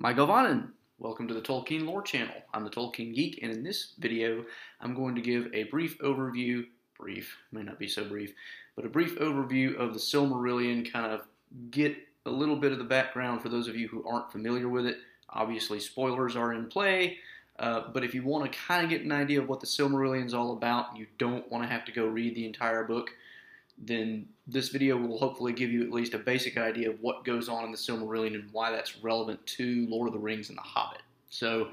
Michael Vanen. Welcome to the Tolkien Lore Channel. I'm the Tolkien Geek, and in this video, I'm going to give a brief overview, brief, may not be so brief, but a brief overview of the Silmarillion, kind of get a little bit of the background for those of you who aren't familiar with it. Obviously, spoilers are in play, uh, but if you want to kind of get an idea of what the Silmarillion is all about, you don't want to have to go read the entire book, then this video will hopefully give you at least a basic idea of what goes on in the Silmarillion and why that's relevant to Lord of the Rings and The Hobbit. So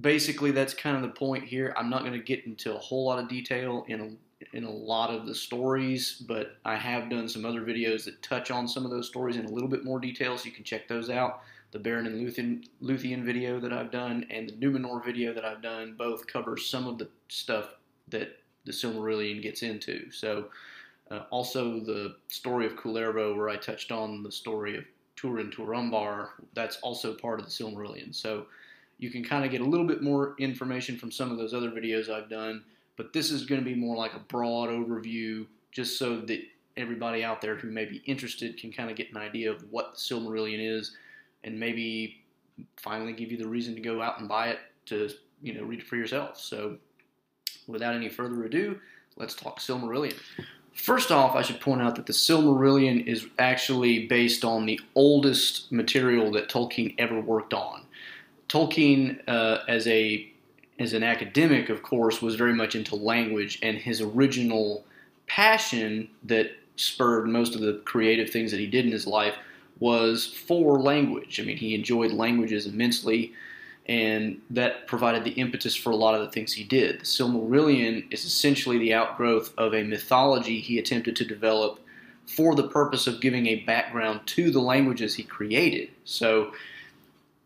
basically, that's kind of the point here. I'm not going to get into a whole lot of detail in a, in a lot of the stories, but I have done some other videos that touch on some of those stories in a little bit more detail, so you can check those out. The Beren and Luthien, Luthien video that I've done and the Numenor video that I've done both cover some of the stuff that the Silmarillion gets into. So uh, also, the story of Kullervo, where I touched on the story of Turin Turambar, that's also part of the Silmarillion. So you can kind of get a little bit more information from some of those other videos I've done, but this is going to be more like a broad overview, just so that everybody out there who may be interested can kind of get an idea of what the Silmarillion is, and maybe finally give you the reason to go out and buy it to you know read it for yourself. So without any further ado, let's talk Silmarillion. First off, I should point out that the Silmarillion is actually based on the oldest material that Tolkien ever worked on. Tolkien, uh, as a as an academic, of course, was very much into language, and his original passion that spurred most of the creative things that he did in his life was for language. I mean, he enjoyed languages immensely and that provided the impetus for a lot of the things he did. The Silmarillion is essentially the outgrowth of a mythology he attempted to develop for the purpose of giving a background to the languages he created. So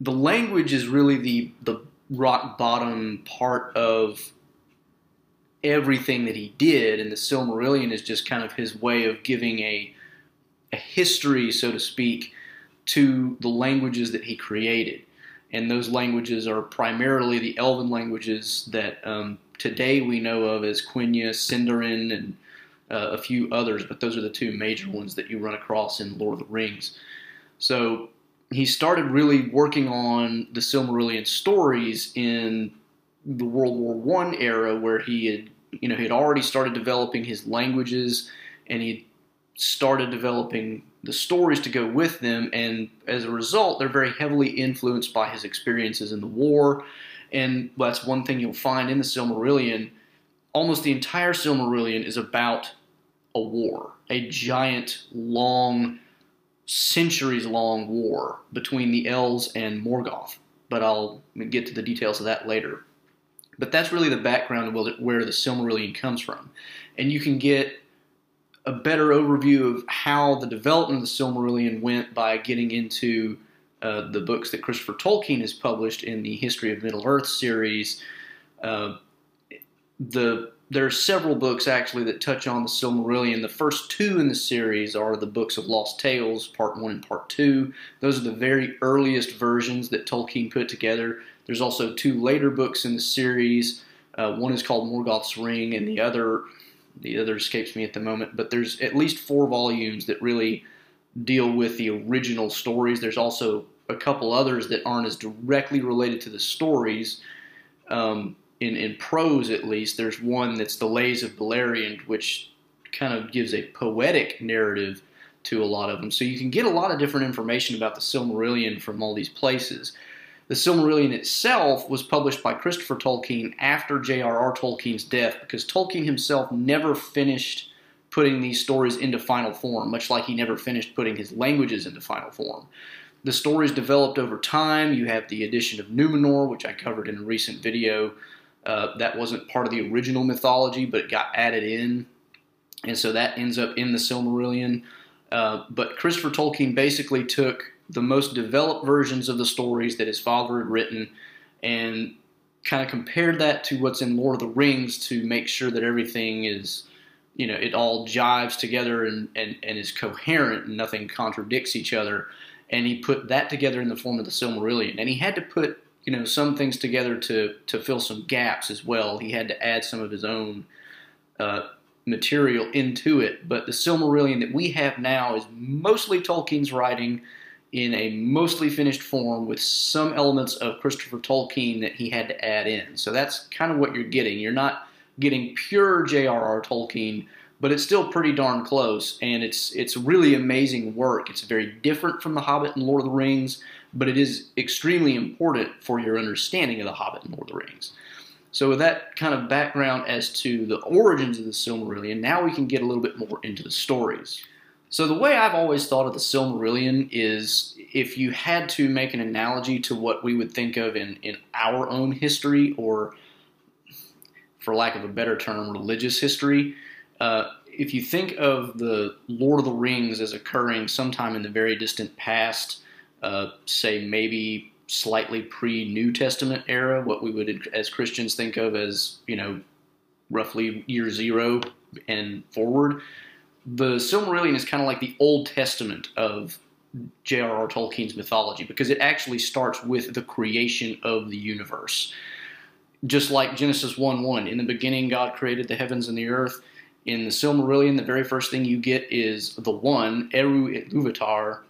the language is really the the rock bottom part of everything that he did, and the Silmarillion is just kind of his way of giving a a history, so to speak, to the languages that he created and those languages are primarily the Elven languages that um, today we know of as Quenya, Sindarin, and uh, a few others, but those are the two major ones that you run across in Lord of the Rings. So he started really working on the Silmarillion stories in the World War One era, where he had, you know, he had already started developing his languages, and he started developing the stories to go with them, and as a result, they're very heavily influenced by his experiences in the war. And that's one thing you'll find in the Silmarillion. Almost the entire Silmarillion is about a war, a giant, long, centuries long war between the Elves and Morgoth. But I'll get to the details of that later. But that's really the background of where the Silmarillion comes from. And you can get a better overview of how the development of the Silmarillion went by getting into uh, the books that Christopher Tolkien has published in the History of Middle Earth series. Uh, the there are several books actually that touch on the Silmarillion. The first two in the series are the books of Lost Tales, Part One and Part Two. Those are the very earliest versions that Tolkien put together. There's also two later books in the series. Uh, one is called Morgoth's Ring, and the other the other escapes me at the moment, but there's at least four volumes that really deal with the original stories. There's also a couple others that aren't as directly related to the stories. Um, in, in prose, at least, there's one that's the Lays of Beleriand, which kind of gives a poetic narrative to a lot of them. So you can get a lot of different information about the Silmarillion from all these places. The Silmarillion itself was published by Christopher Tolkien after J.R.R. Tolkien's death because Tolkien himself never finished putting these stories into final form, much like he never finished putting his languages into final form. The stories developed over time. You have the addition of Numenor, which I covered in a recent video. Uh, that wasn't part of the original mythology, but it got added in. And so that ends up in the Silmarillion. Uh, but Christopher Tolkien basically took the most developed versions of the stories that his father had written and kind of compared that to what's in Lord of the Rings to make sure that everything is, you know, it all jives together and, and, and is coherent and nothing contradicts each other. And he put that together in the form of the Silmarillion. And he had to put, you know, some things together to, to fill some gaps as well. He had to add some of his own uh, material into it. But the Silmarillion that we have now is mostly Tolkien's writing in a mostly finished form with some elements of Christopher Tolkien that he had to add in. So that's kind of what you're getting. You're not getting pure J.R.R. Tolkien, but it's still pretty darn close, and it's it's really amazing work. It's very different from The Hobbit and Lord of the Rings, but it is extremely important for your understanding of The Hobbit and Lord of the Rings. So with that kind of background as to the origins of the Silmarillion, now we can get a little bit more into the stories. So the way I've always thought of the Silmarillion is if you had to make an analogy to what we would think of in, in our own history, or for lack of a better term, religious history, uh, if you think of the Lord of the Rings as occurring sometime in the very distant past, uh, say maybe slightly pre New Testament era, what we would as Christians think of as, you know, roughly year zero and forward the Silmarillion is kind of like the Old Testament of J.R.R. Tolkien's mythology because it actually starts with the creation of the universe. Just like Genesis 1 1, in the beginning, God created the heavens and the earth. In the Silmarillion, the very first thing you get is the one, Eru Iluvatar,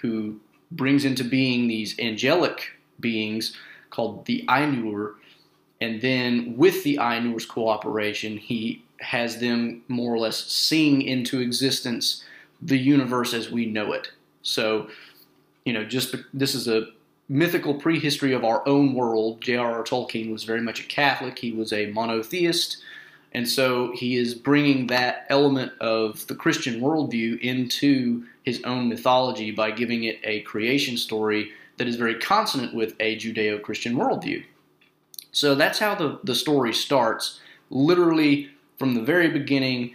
who brings into being these angelic beings called the Ainur. And then, with the Ainur's cooperation, he has them more or less sing into existence the universe as we know it. So, you know, just this is a mythical prehistory of our own world. J.R.R. Tolkien was very much a Catholic. He was a monotheist. And so he is bringing that element of the Christian worldview into his own mythology by giving it a creation story that is very consonant with a Judeo Christian worldview. So that's how the, the story starts. Literally, from the very beginning,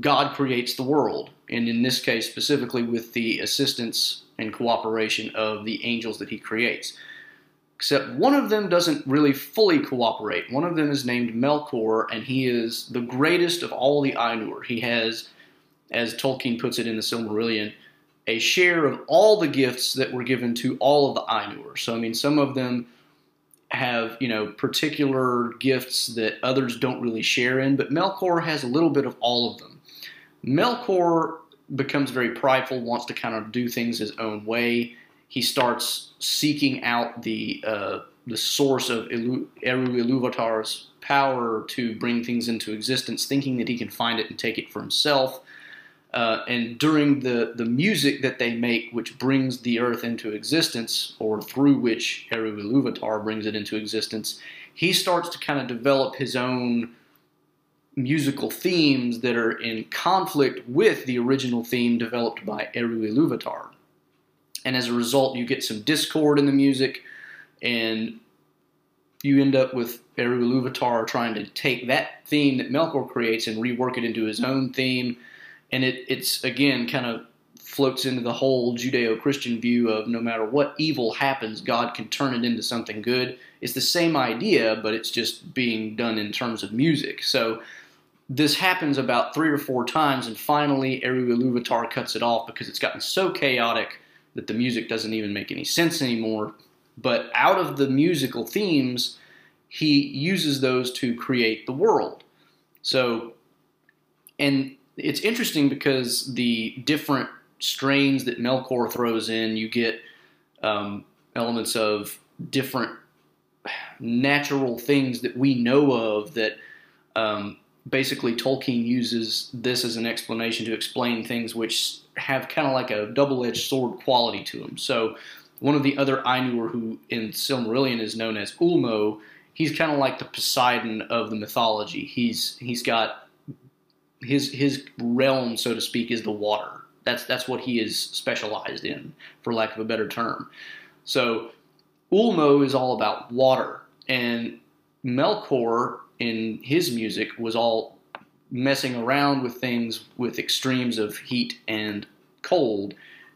God creates the world, and in this case, specifically with the assistance and cooperation of the angels that he creates. Except one of them doesn't really fully cooperate. One of them is named Melkor, and he is the greatest of all the Ainur. He has, as Tolkien puts it in the Silmarillion, a share of all the gifts that were given to all of the Ainur. So, I mean, some of them have you know particular gifts that others don't really share in, but Melkor has a little bit of all of them. Melkor becomes very prideful, wants to kind of do things his own way. He starts seeking out the uh, the source of Eru Iluvatar's power to bring things into existence, thinking that he can find it and take it for himself. Uh, and during the, the music that they make, which brings the earth into existence, or through which Eru Iluvatar brings it into existence, he starts to kind of develop his own musical themes that are in conflict with the original theme developed by Eru Iluvatar. And as a result, you get some discord in the music, and you end up with Eru Iluvatar trying to take that theme that Melkor creates and rework it into his own theme and it, it's again kind of floats into the whole Judeo-Christian view of no matter what evil happens, God can turn it into something good. It's the same idea, but it's just being done in terms of music. So this happens about three or four times, and finally Eru Iluvatar cuts it off because it's gotten so chaotic that the music doesn't even make any sense anymore. But out of the musical themes, he uses those to create the world. So, and it's interesting because the different strains that Melkor throws in, you get um, elements of different natural things that we know of that um, basically Tolkien uses this as an explanation to explain things which have kind of like a double-edged sword quality to them. So one of the other Ainur who in Silmarillion is known as Ulmo, he's kind of like the Poseidon of the mythology. He's he's got his his realm, so to speak, is the water. That's that's what he is specialized in, for lack of a better term. So Ulmo is all about water, and Melkor in his music was all messing around with things with extremes of heat and cold,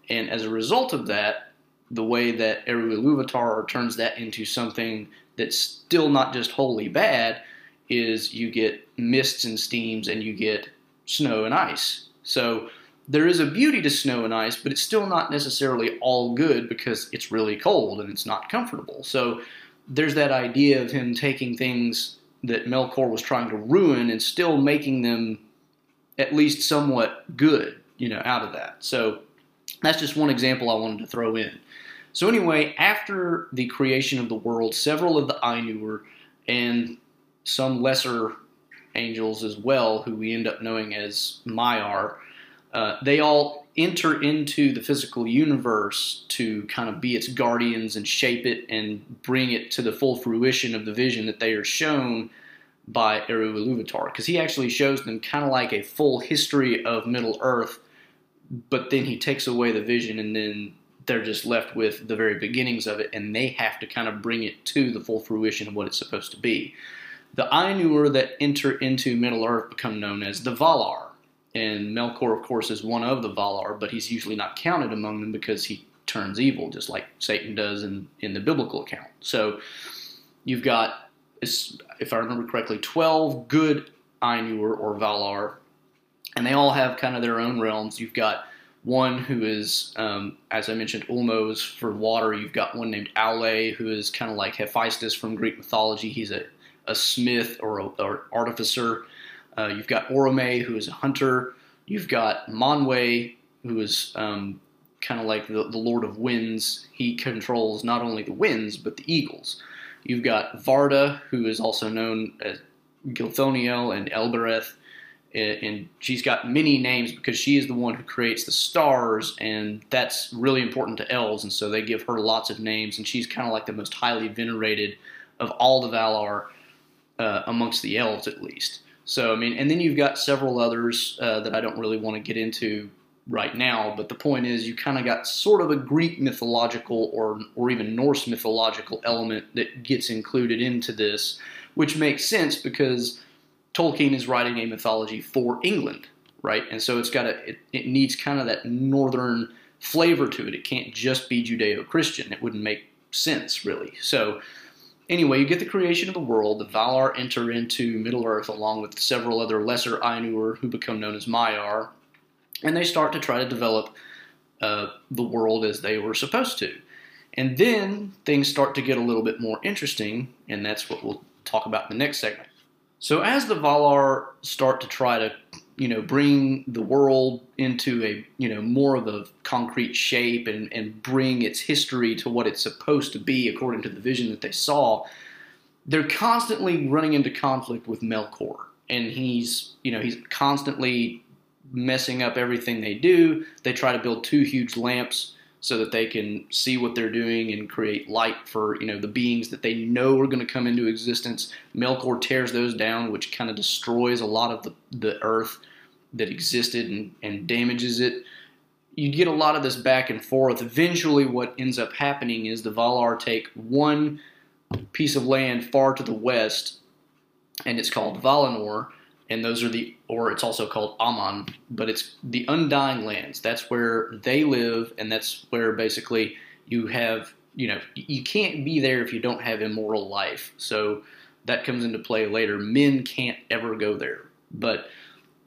and as a result of that, the way that Eru Iluvatar turns that into something that's still not just wholly bad is you get mists and steams and you get snow and ice. So there is a beauty to snow and ice, but it's still not necessarily all good because it's really cold and it's not comfortable. So there's that idea of him taking things that Melkor was trying to ruin and still making them at least somewhat good, you know, out of that. So that's just one example I wanted to throw in. So anyway, after the creation of the world, several of the Ainur and some lesser angels as well, who we end up knowing as Maiar, uh, they all enter into the physical universe to kind of be its guardians and shape it and bring it to the full fruition of the vision that they are shown by Eru Iluvatar. Because he actually shows them kind of like a full history of Middle Earth, but then he takes away the vision and then they're just left with the very beginnings of it, and they have to kind of bring it to the full fruition of what it's supposed to be. The Ainur that enter into Middle Earth become known as the Valar. And Melkor, of course, is one of the Valar, but he's usually not counted among them because he turns evil, just like Satan does in, in the biblical account. So you've got, if I remember correctly, 12 good Ainur or Valar, and they all have kind of their own realms. You've got one who is, um, as I mentioned, Ulmos for water. You've got one named Aule, who is kind of like Hephaestus from Greek mythology. He's a, a smith or, a, or artificer. Uh, you've got Orome, who is a hunter. You've got Manwe, who is um, kind of like the, the Lord of Winds. He controls not only the winds, but the eagles. You've got Varda, who is also known as Gilthoniel and Elbereth and she's got many names because she is the one who creates the stars, and that's really important to elves, and so they give her lots of names, and she's kind of like the most highly venerated of all the Valar uh, amongst the elves, at least. So I mean, and then you've got several others uh, that I don't really want to get into right now, but the point is, you kind of got sort of a Greek mythological or or even Norse mythological element that gets included into this, which makes sense because Tolkien is writing a mythology for England, right? And so it's got a it, it needs kind of that northern flavor to it. It can't just be Judeo-Christian. It wouldn't make sense really. So anyway, you get the creation of the world. The Valar enter into Middle Earth along with several other lesser Ainur who become known as Maiar, and they start to try to develop uh, the world as they were supposed to. And then things start to get a little bit more interesting, and that's what we'll talk about in the next segment. So as the Valar start to try to, you know, bring the world into a, you know, more of a concrete shape and, and bring its history to what it's supposed to be according to the vision that they saw, they're constantly running into conflict with Melkor. And he's, you know, he's constantly messing up everything they do. They try to build two huge lamps so that they can see what they're doing and create light for you know the beings that they know are going to come into existence. Melkor tears those down, which kind of destroys a lot of the, the earth that existed and, and damages it. You get a lot of this back and forth. Eventually, what ends up happening is the Valar take one piece of land far to the west, and it's called Valinor, and those are the, or it's also called Aman, but it's the Undying Lands. That's where they live, and that's where basically you have, you know, you can't be there if you don't have immortal life. So that comes into play later. Men can't ever go there, but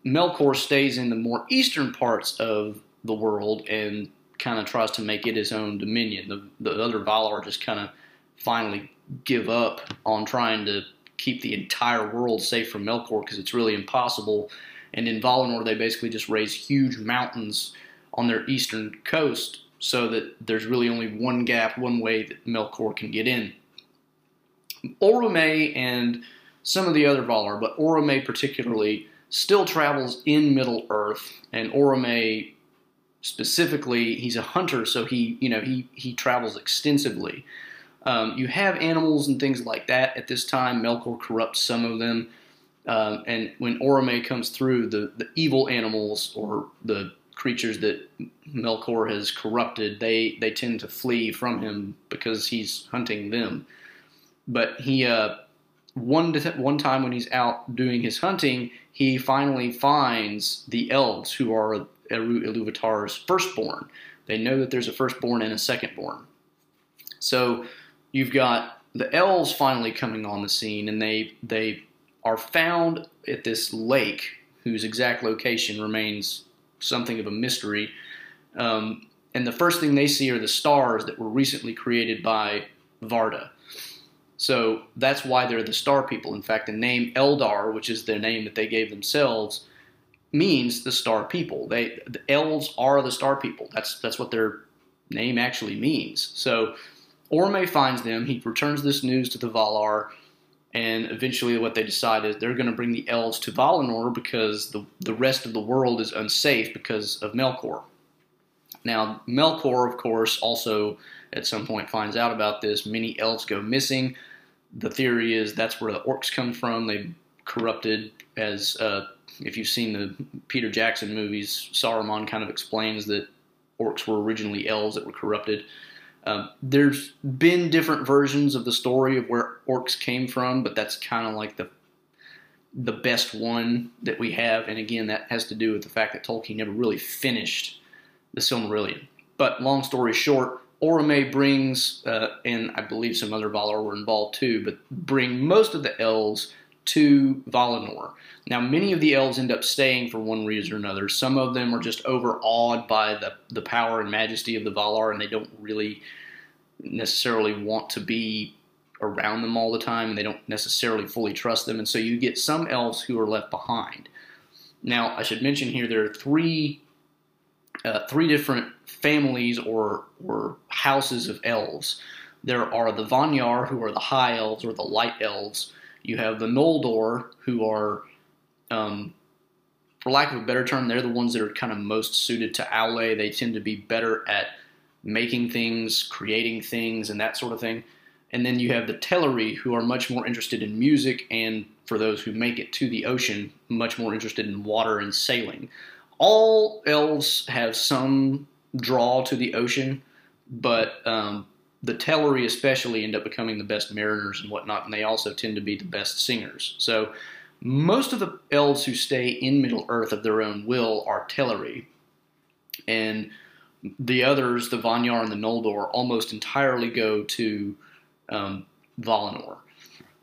Melkor stays in the more eastern parts of the world and kind of tries to make it his own dominion. The, the other Valar just kind of finally give up on trying to keep the entire world safe from Melkor because it's really impossible. And in Valinor, they basically just raise huge mountains on their eastern coast so that there's really only one gap, one way that Melkor can get in. Orome and some of the other Valar, but Orome particularly, still travels in Middle Earth, and Orome specifically, he's a hunter, so he, you know, he he travels extensively. Um, you have animals and things like that at this time. Melkor corrupts some of them. Um, and when Orome comes through, the, the evil animals or the creatures that Melkor has corrupted, they, they tend to flee from him because he's hunting them. But he, uh, one, one time when he's out doing his hunting, he finally finds the elves who are Eru Iluvatar's firstborn. They know that there's a firstborn and a secondborn. So you've got the elves finally coming on the scene, and they they are found at this lake whose exact location remains something of a mystery. Um, and the first thing they see are the stars that were recently created by Varda. So that's why they're the star people. In fact, the name Eldar, which is the name that they gave themselves, means the star people. They the elves are the star people. That's that's what they're name actually means. So Orome finds them. He returns this news to the Valar, and eventually, what they decide is they're going to bring the elves to Valinor because the the rest of the world is unsafe because of Melkor. Now, Melkor, of course, also at some point finds out about this. Many elves go missing. The theory is that's where the orcs come from. They corrupted as uh, if you've seen the Peter Jackson movies, Saruman kind of explains that orcs were originally elves that were corrupted. Um, there's been different versions of the story of where orcs came from, but that's kind of like the the best one that we have. And again, that has to do with the fact that Tolkien never really finished the Silmarillion. But long story short, Orome brings, uh, and I believe some other Valar were involved too, but bring most of the elves to Valinor. Now, many of the elves end up staying for one reason or another. Some of them are just overawed by the, the power and majesty of the Valar, and they don't really necessarily want to be around them all the time, and they don't necessarily fully trust them. And so you get some elves who are left behind. Now, I should mention here there are three uh, three different families or or houses of elves. There are the Vanyar, who are the high elves or the light elves. You have the Noldor, who are, um, for lack of a better term, they're the ones that are kind of most suited to Aule. They tend to be better at making things, creating things, and that sort of thing. And then you have the Teleri, who are much more interested in music, and for those who make it to the ocean, much more interested in water and sailing. All elves have some draw to the ocean, but um, the Teleri especially end up becoming the best mariners and whatnot, and they also tend to be the best singers. So most of the elves who stay in Middle Earth of their own will are Teleri, and the others, the Vanyar and the Noldor, almost entirely go to um, Valinor.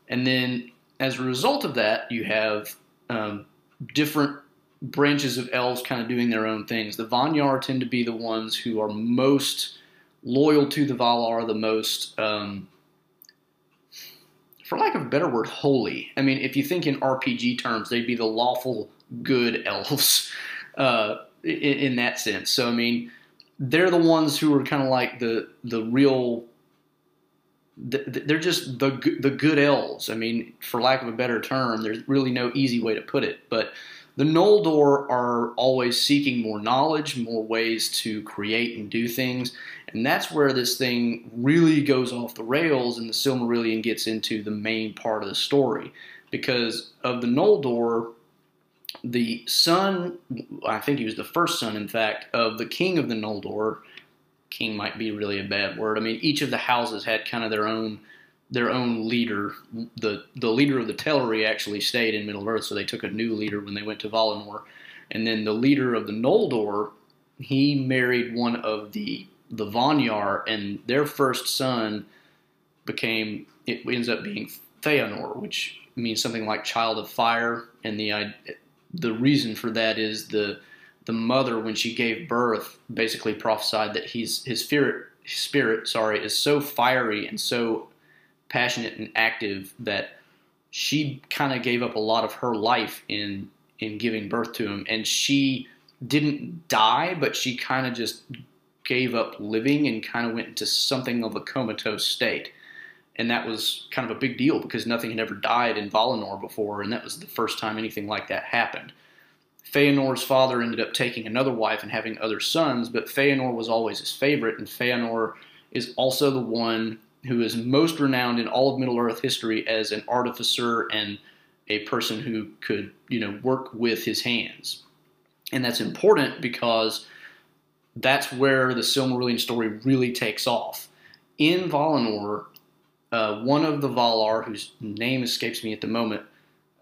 And then as a result of that, you have um, different branches of elves kind of doing their own things. The Vanyar tend to be the ones who are most loyal to the Valar, the most, um, for lack of a better word, holy. I mean, if you think in RPG terms, they'd be the lawful good elves uh, in, in that sense. So, I mean, they're the ones who are kind of like the the real. They're just the the good elves. I mean, for lack of a better term, there's really no easy way to put it. But the Noldor are always seeking more knowledge, more ways to create and do things, and that's where this thing really goes off the rails, and the Silmarillion gets into the main part of the story because of the Noldor the son, I think he was the first son, in fact, of the king of the Noldor. King might be really a bad word. I mean, each of the houses had kind of their own their own leader. The the leader of the Teleri actually stayed in Middle Earth, so they took a new leader when they went to Valinor. And then the leader of the Noldor, he married one of the the Vanyar, and their first son became it ends up being Feanor, which means something like child of fire. And the the reason for that is the the mother when she gave birth basically prophesied that he's his spirit spirit sorry is so fiery and so passionate and active that she kind of gave up a lot of her life in in giving birth to him and she didn't die but she kind of just gave up living and kind of went into something of a comatose state and that was kind of a big deal because nothing had ever died in Valinor before, and that was the first time anything like that happened. Feanor's father ended up taking another wife and having other sons, but Feanor was always his favorite, and Feanor is also the one who is most renowned in all of Middle Earth history as an artificer and a person who could, you know, work with his hands. And that's important because that's where the Silmarillion story really takes off. In Valinor, uh, one of the Valar, whose name escapes me at the moment,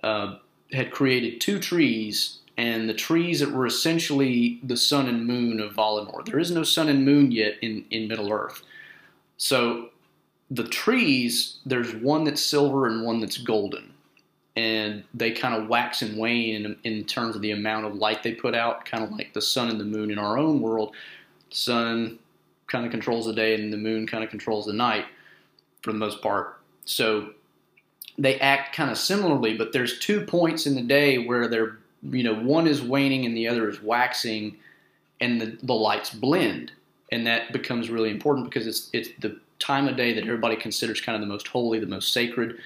uh, had created two trees, and the trees that were essentially the sun and moon of Valinor. There is no sun and moon yet in, in Middle Earth. So the trees, there's one that's silver and one that's golden. And they kind of wax and wane in, in terms of the amount of light they put out, kind of like the sun and the moon in our own world. sun kind of controls the day, and the moon kind of controls the night for the most part. So they act kind of similarly, but there's two points in the day where they're, you know, one is waning and the other is waxing, and the, the lights blend. and that becomes really important because it's it's the time of day that everybody considers kind of the most holy, the most sacred.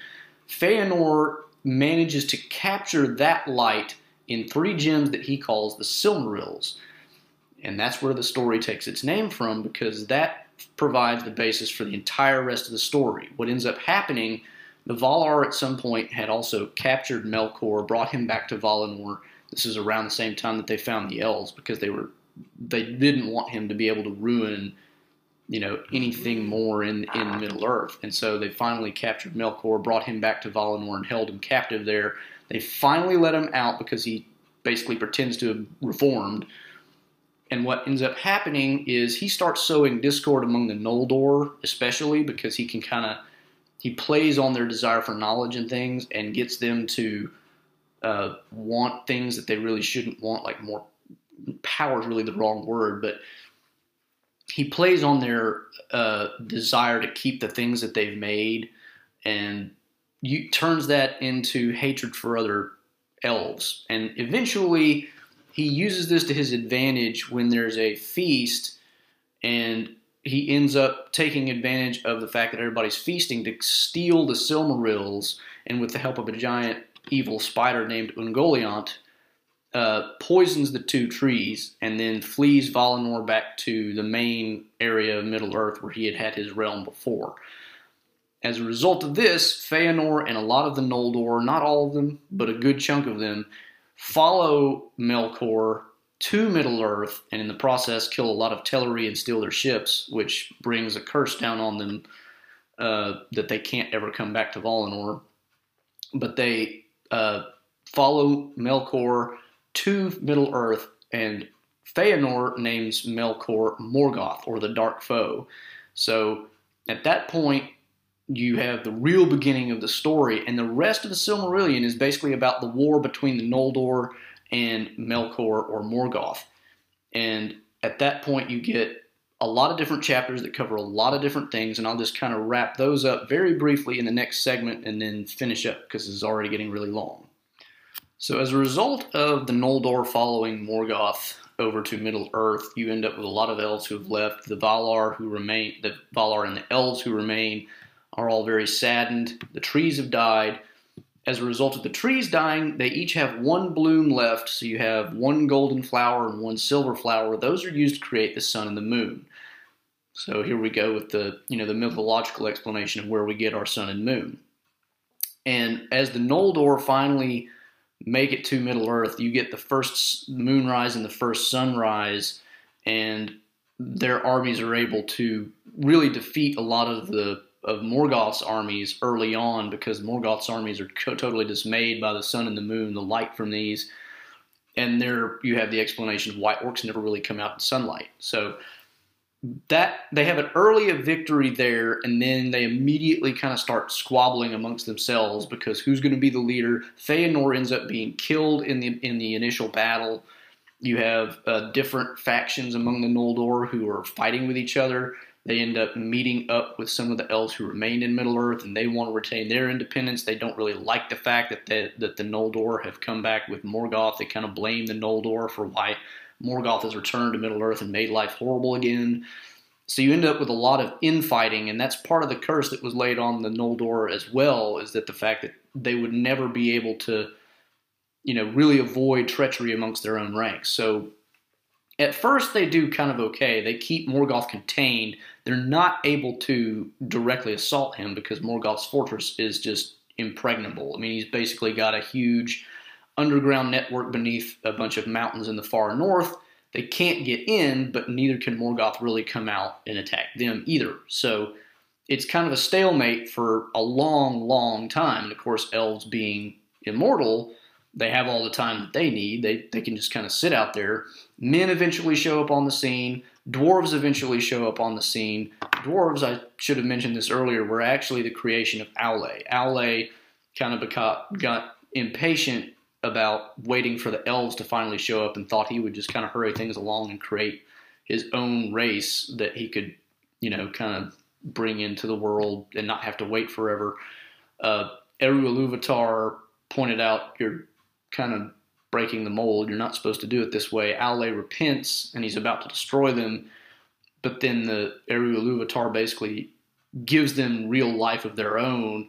Feanor manages to capture that light in three gems that he calls the Silmarils. And that's where the story takes its name from because that provides the basis for the entire rest of the story. What ends up happening, the Valar at some point had also captured Melkor, brought him back to Valinor. This is around the same time that they found the elves because they were they didn't want him to be able to ruin you know anything more in in Middle Earth, and so they finally captured Melkor, brought him back to Valinor, and held him captive there. They finally let him out because he basically pretends to have reformed. And what ends up happening is he starts sowing discord among the Noldor, especially because he can kind of he plays on their desire for knowledge and things, and gets them to uh, want things that they really shouldn't want, like more power is really the wrong word, but he plays on their uh, desire to keep the things that they've made and you, turns that into hatred for other elves. And eventually, he uses this to his advantage when there's a feast, and he ends up taking advantage of the fact that everybody's feasting to steal the Silmarils, and with the help of a giant evil spider named Ungoliant, uh, poisons the two trees and then flees Valinor back to the main area of Middle Earth where he had had his realm before. As a result of this, Feanor and a lot of the Noldor, not all of them, but a good chunk of them, follow Melkor to Middle Earth and in the process kill a lot of Teleri and steal their ships, which brings a curse down on them uh, that they can't ever come back to Valinor. But they uh, follow Melkor to Middle Earth, and Feanor names Melkor Morgoth, or the Dark Foe. So at that point, you have the real beginning of the story, and the rest of the Silmarillion is basically about the war between the Noldor and Melkor or Morgoth. And at that point, you get a lot of different chapters that cover a lot of different things, and I'll just kind of wrap those up very briefly in the next segment and then finish up because it's already getting really long. So, as a result of the Noldor following Morgoth over to Middle Earth, you end up with a lot of elves who have left. The Valar who remain, the Valar and the elves who remain, are all very saddened. The trees have died. As a result of the trees dying, they each have one bloom left. So you have one golden flower and one silver flower. Those are used to create the sun and the moon. So here we go with the you know the mythological explanation of where we get our sun and moon. And as the Noldor finally make it to Middle Earth, you get the first moonrise and the first sunrise, and their armies are able to really defeat a lot of the of Morgoth's armies early on because Morgoth's armies are co- totally dismayed by the sun and the moon, the light from these, and there you have the explanation of why orcs never really come out in sunlight. So that they have an early victory there, and then they immediately kind of start squabbling amongst themselves because who's going to be the leader? Feanor ends up being killed in the in the initial battle. You have uh, different factions among the Noldor who are fighting with each other. They end up meeting up with some of the elves who remained in Middle Earth, and they want to retain their independence. They don't really like the fact that that the Noldor have come back with Morgoth. They kind of blame the Noldor for why Morgoth has returned to Middle Earth and made life horrible again. So you end up with a lot of infighting, and that's part of the curse that was laid on the Noldor as well, is that the fact that they would never be able to, you know, really avoid treachery amongst their own ranks. So at first they do kind of okay. They keep Morgoth contained. They're not able to directly assault him because Morgoth's fortress is just impregnable. I mean, he's basically got a huge underground network beneath a bunch of mountains in the far north. They can't get in, but neither can Morgoth really come out and attack them either. So it's kind of a stalemate for a long, long time. And of course, elves being immortal, they have all the time that they need. They, they can just kind of sit out there. Men eventually show up on the scene. Dwarves eventually show up on the scene. Dwarves, I should have mentioned this earlier, were actually the creation of Aule. Aule kind of got, got impatient about waiting for the elves to finally show up and thought he would just kind of hurry things along and create his own race that he could, you know, kind of bring into the world and not have to wait forever. Uh, Eru Iluvatar pointed out you're kind of breaking the mold. You're not supposed to do it this way. Aule repents and he's about to destroy them. but then the Eru Iluvatar basically gives them real life of their own,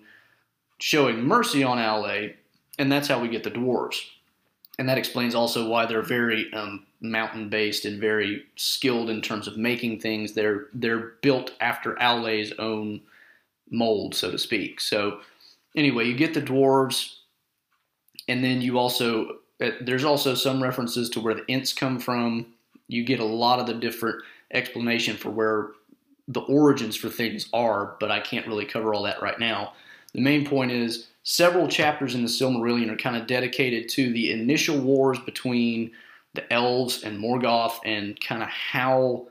showing mercy on Aule, and that's how we get the dwarves. And that explains also why they're very um, mountain based and very skilled in terms of making things. They're they're built after Aule's own mold, so to speak. So anyway, you get the dwarves, and then you also uh, there's also some references to where the Ents come from. You get a lot of the different explanation for where the origins for things are, but I can't really cover all that right now. The main point is several chapters in the Silmarillion are kind of dedicated to the initial wars between the elves and Morgoth and kind of how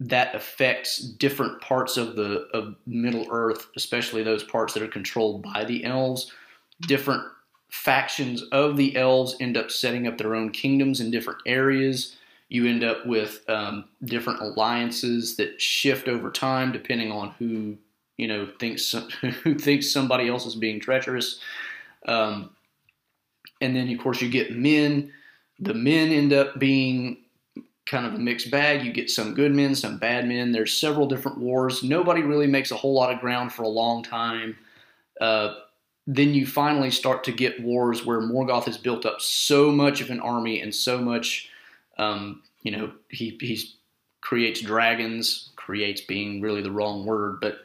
that affects different parts of the of Middle Earth, especially those parts that are controlled by the elves. Different factions of the elves end up setting up their own kingdoms in different areas. You end up with um, different alliances that shift over time depending on who you know thinks who thinks somebody else is being treacherous. Um, and then of course you get men. The men end up being kind of a mixed bag. You get some good men, some bad men. There's several different wars. Nobody really makes a whole lot of ground for a long time. Uh, then you finally start to get wars where Morgoth has built up so much of an army and so much, um, you know, he he creates dragons. Creates being really the wrong word, but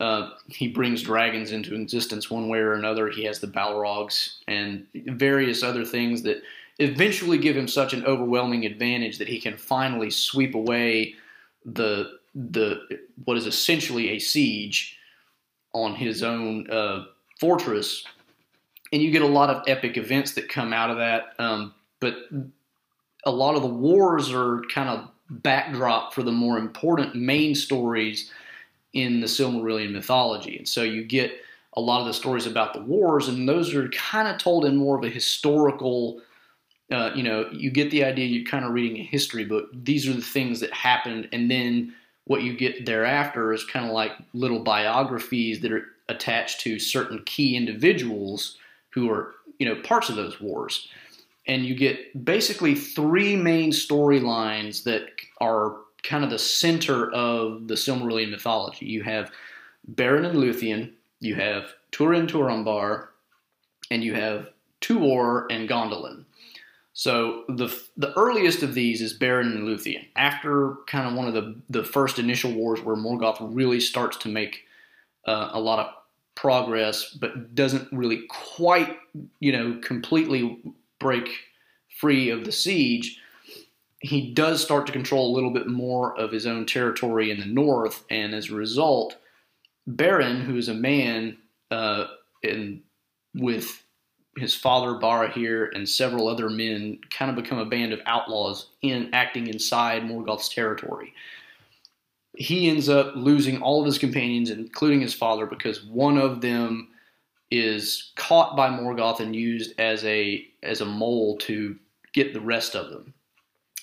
uh, he brings dragons into existence one way or another. He has the Balrogs and various other things that eventually give him such an overwhelming advantage that he can finally sweep away the the what is essentially a siege on his own uh, fortress, and you get a lot of epic events that come out of that. Um, but a lot of the wars are kind of backdrop for the more important main stories in the Silmarillion mythology, and so you get a lot of the stories about the wars, and those are kind of told in more of a historical. Uh, you know, you get the idea. You're kind of reading a history book. These are the things that happened, and then what you get thereafter is kind of like little biographies that are attached to certain key individuals who are, you know, parts of those wars. And you get basically three main storylines that are kind of the center of the Silmarillion mythology. You have Beren and Luthien, you have Turin Turambar, and you have Tuor and Gondolin. So the the earliest of these is Beren and Luthien. After kind of one of the the first initial wars where Morgoth really starts to make uh, a lot of progress, but doesn't really quite, you know, completely break free of the siege, he does start to control a little bit more of his own territory in the north, and as a result, Beren, who is a man, uh, and with his father Barahir and several other men, kind of become a band of outlaws in acting inside Morgoth's territory he ends up losing all of his companions, including his father, because one of them is caught by Morgoth and used as a as a mole to get the rest of them.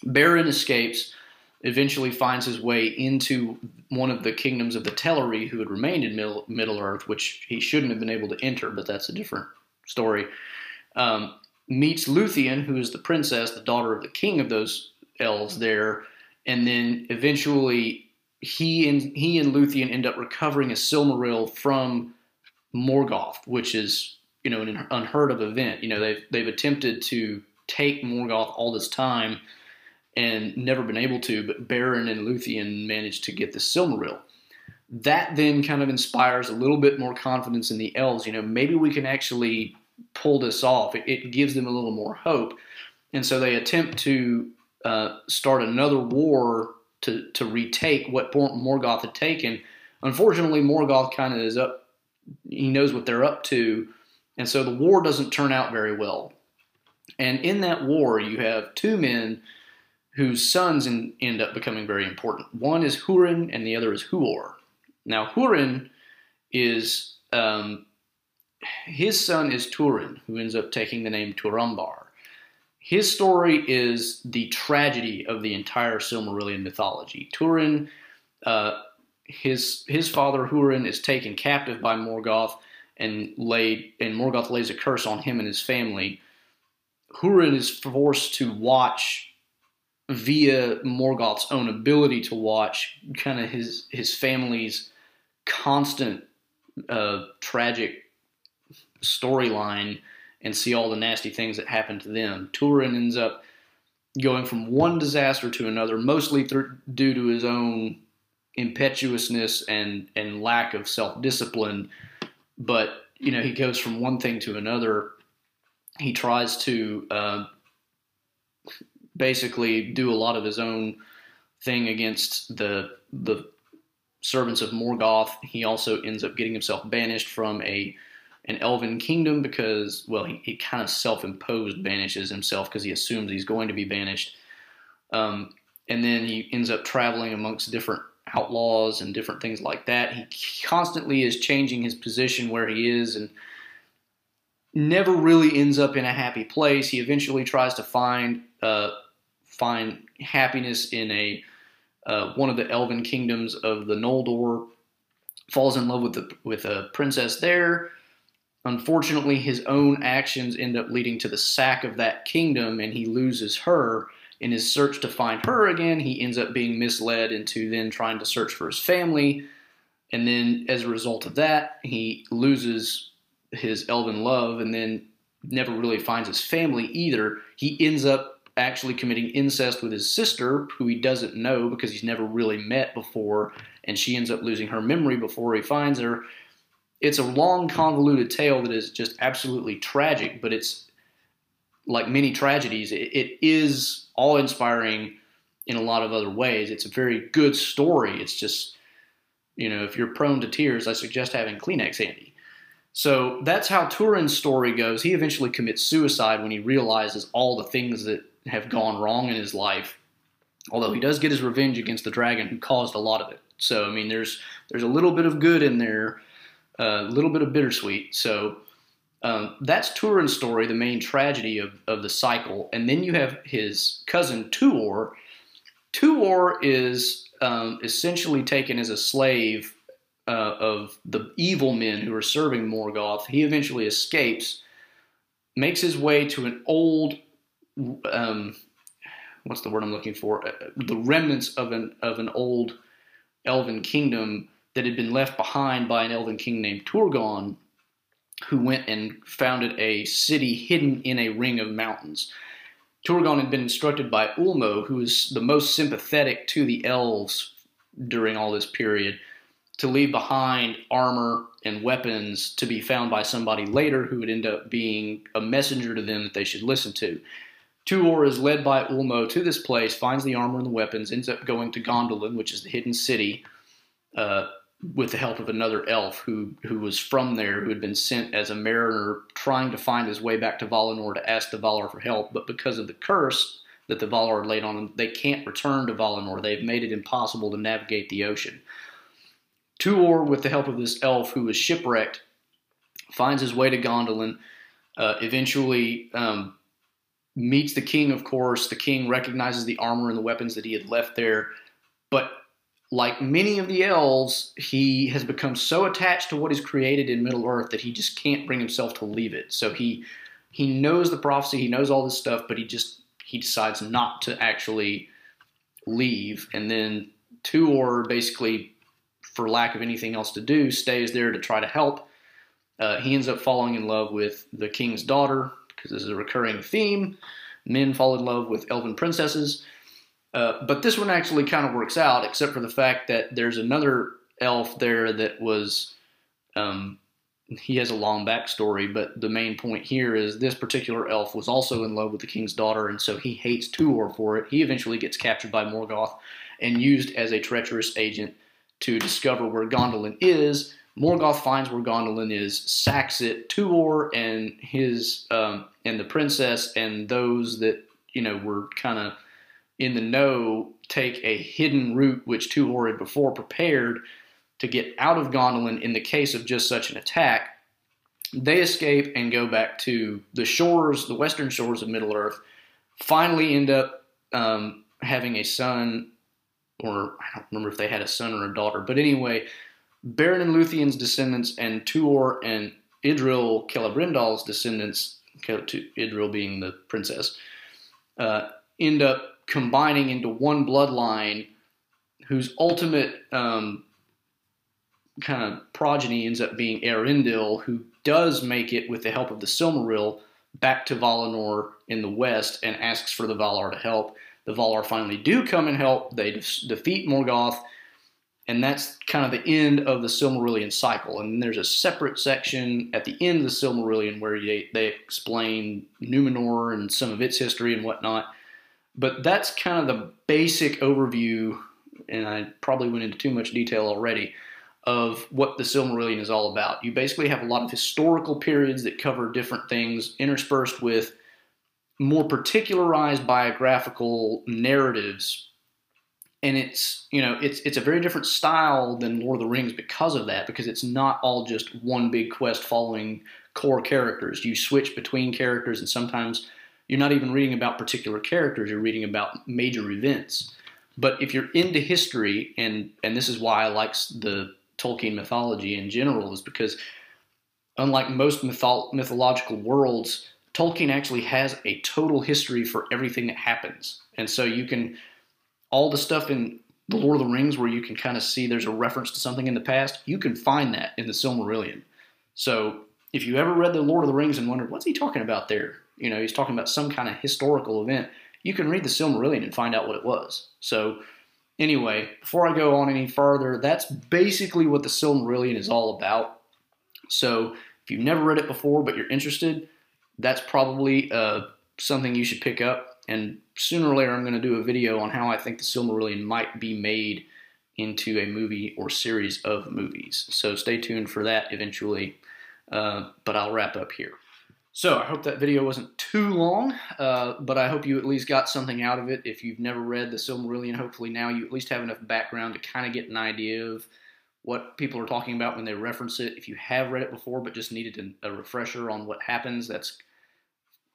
Beren escapes, eventually finds his way into one of the kingdoms of the Teleri, who had remained in Middle, Middle Earth, which he shouldn't have been able to enter, but that's a different story. Um, meets Luthien, who is the princess, the daughter of the king of those elves there, and then eventually he and he and Luthien end up recovering a Silmaril from Morgoth, which is you know an unheard of event. You know they've they've attempted to take Morgoth all this time and never been able to, but Beren and Luthien managed to get the Silmaril. That then kind of inspires a little bit more confidence in the elves. You know, maybe we can actually pull this off. It, it gives them a little more hope, and so they attempt to uh, start another war to to retake what Morgoth had taken. Unfortunately, Morgoth kind of is up. He knows what they're up to, and so the war doesn't turn out very well. And in that war, you have two men whose sons in, end up becoming very important. One is Hurin, and the other is Huor. Now, Hurin is um, his son is Turin, who ends up taking the name Turambar. His story is the tragedy of the entire Silmarillion mythology. Turin, uh, his his father Hurin is taken captive by Morgoth and laid and Morgoth lays a curse on him and his family. Hurin is forced to watch via Morgoth's own ability to watch kind of his his family's constant uh, tragic storyline and see all the nasty things that happen to them. Turin ends up going from one disaster to another, mostly due to his own impetuousness and and lack of self discipline. But you know, he goes from one thing to another. He tries to uh, basically do a lot of his own thing against the the servants of Morgoth. He also ends up getting himself banished from a an elven kingdom because well he, he kind of self-imposed banishes himself because he assumes he's going to be banished. Um, and then he ends up traveling amongst different outlaws and different things like that. He constantly is changing his position where he is and never really ends up in a happy place. He eventually tries to find uh, find happiness in a uh, one of the elven kingdoms of the Noldor falls in love with the with a princess there Unfortunately, his own actions end up leading to the sack of that kingdom, and he loses her. In his search to find her again, he ends up being misled into then trying to search for his family. And then, as a result of that, he loses his elven love and then never really finds his family either. He ends up actually committing incest with his sister, who he doesn't know because he's never really met before, and she ends up losing her memory before he finds her it's a long, convoluted tale that is just absolutely tragic, but it's like many tragedies, it, it is awe inspiring in a lot of other ways. It's a very good story. It's just, you know, if you're prone to tears, I suggest having Kleenex handy. So that's how Turin's story goes. He eventually commits suicide when he realizes all the things that have gone wrong in his life. Although he does get his revenge against the dragon who caused a lot of it. So I mean, there's there's a little bit of good in there, a little bit of bittersweet. So um, that's Turin's story, the main tragedy of, of the cycle. And then you have his cousin Tuor. Tuor is um, essentially taken as a slave uh, of the evil men who are serving Morgoth. He eventually escapes, makes his way to an old, um, what's the word I'm looking for? Uh, the remnants of an of an old elven kingdom that had been left behind by an elven king named Turgon, who went and founded a city hidden in a ring of mountains. Turgon had been instructed by Ulmo, who was the most sympathetic to the elves during all this period, to leave behind armor and weapons to be found by somebody later who would end up being a messenger to them that they should listen to. Tuor is led by Ulmo to this place, finds the armor and the weapons, ends up going to Gondolin, which is the hidden city, uh, with the help of another elf who who was from there, who had been sent as a mariner trying to find his way back to Valinor to ask the Valar for help, but because of the curse that the Valar laid on them, they can't return to Valinor. They've made it impossible to navigate the ocean. Tuor, with the help of this elf who was shipwrecked, finds his way to Gondolin. Uh, eventually, um, meets the king. Of course, the king recognizes the armor and the weapons that he had left there, but like many of the elves, he has become so attached to what is created in Middle Earth that he just can't bring himself to leave it. So he he knows the prophecy, he knows all this stuff, but he just he decides not to actually leave. And then Tuor basically, for lack of anything else to do, stays there to try to help. Uh, he ends up falling in love with the king's daughter because this is a recurring theme. Men fall in love with elven princesses. Uh, but this one actually kind of works out, except for the fact that there's another elf there that was. Um, he has a long backstory, but the main point here is this particular elf was also in love with the king's daughter, and so he hates Tuor for it. He eventually gets captured by Morgoth and used as a treacherous agent to discover where Gondolin is. Morgoth finds where Gondolin is, sacks it. Tuor and his um, and the princess and those that you know were kind of in the know take a hidden route which Tuor had before prepared to get out of Gondolin in the case of just such an attack. They escape and go back to the shores, the western shores of Middle Earth. Finally, end up um, having a son, or I don't remember if they had a son or a daughter, but anyway, Beren and Luthien's descendants and Tuor and Idril Celebrindal's descendants, Idril being the princess, uh, end up combining into one bloodline whose ultimate um, kind of progeny ends up being Eärendil, who does make it with the help of the Silmaril back to Valinor in the west and asks for the Valar to help. The Valar finally do come and help. They de- defeat Morgoth, and that's kind of the end of the Silmarillion cycle. And there's a separate section at the end of the Silmarillion where they, they explain Numenor and some of its history and whatnot. But that's kind of the basic overview, and I probably went into too much detail already of what the Silmarillion is all about. You basically have a lot of historical periods that cover different things interspersed with more particularized biographical narratives. And it's, you know, it's it's a very different style than Lord of the Rings because of that, because it's not all just one big quest following core characters. You switch between characters and sometimes you're not even reading about particular characters, you're reading about major events. But if you're into history, and and this is why I like the Tolkien mythology in general is because, unlike most mytho- mythological worlds, Tolkien actually has a total history for everything that happens. And so you can, all the stuff in The Lord of the Rings where you can kind of see there's a reference to something in the past, you can find that in the Silmarillion. So if you ever read The Lord of the Rings and wondered, what's he talking about there? You know, he's talking about some kind of historical event. You can read the Silmarillion and find out what it was. So Anyway, before I go on any further, that's basically what the Silmarillion is all about. So if you've never read it before but you're interested, that's probably uh, something you should pick up. And sooner or later, I'm going to do a video on how I think the Silmarillion might be made into a movie or series of movies. So stay tuned for that eventually. Uh, but I'll wrap up here. So I hope that video wasn't too long, uh, but I hope you at least got something out of it. If you've never read the Silmarillion, hopefully now you at least have enough background to kind of get an idea of what people are talking about when they reference it. If you have read it before but just needed a refresher on what happens, that's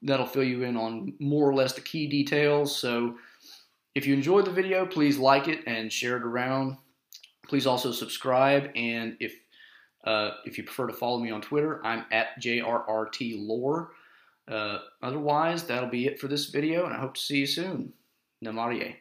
that'll fill you in on more or less the key details. So if you enjoyed the video, please like it and share it around. Please also subscribe, and if uh, if you prefer to follow me on Twitter, I'm at JRRTLore. Uh, otherwise, that'll be it for this video, and I hope to see you soon. Namarie.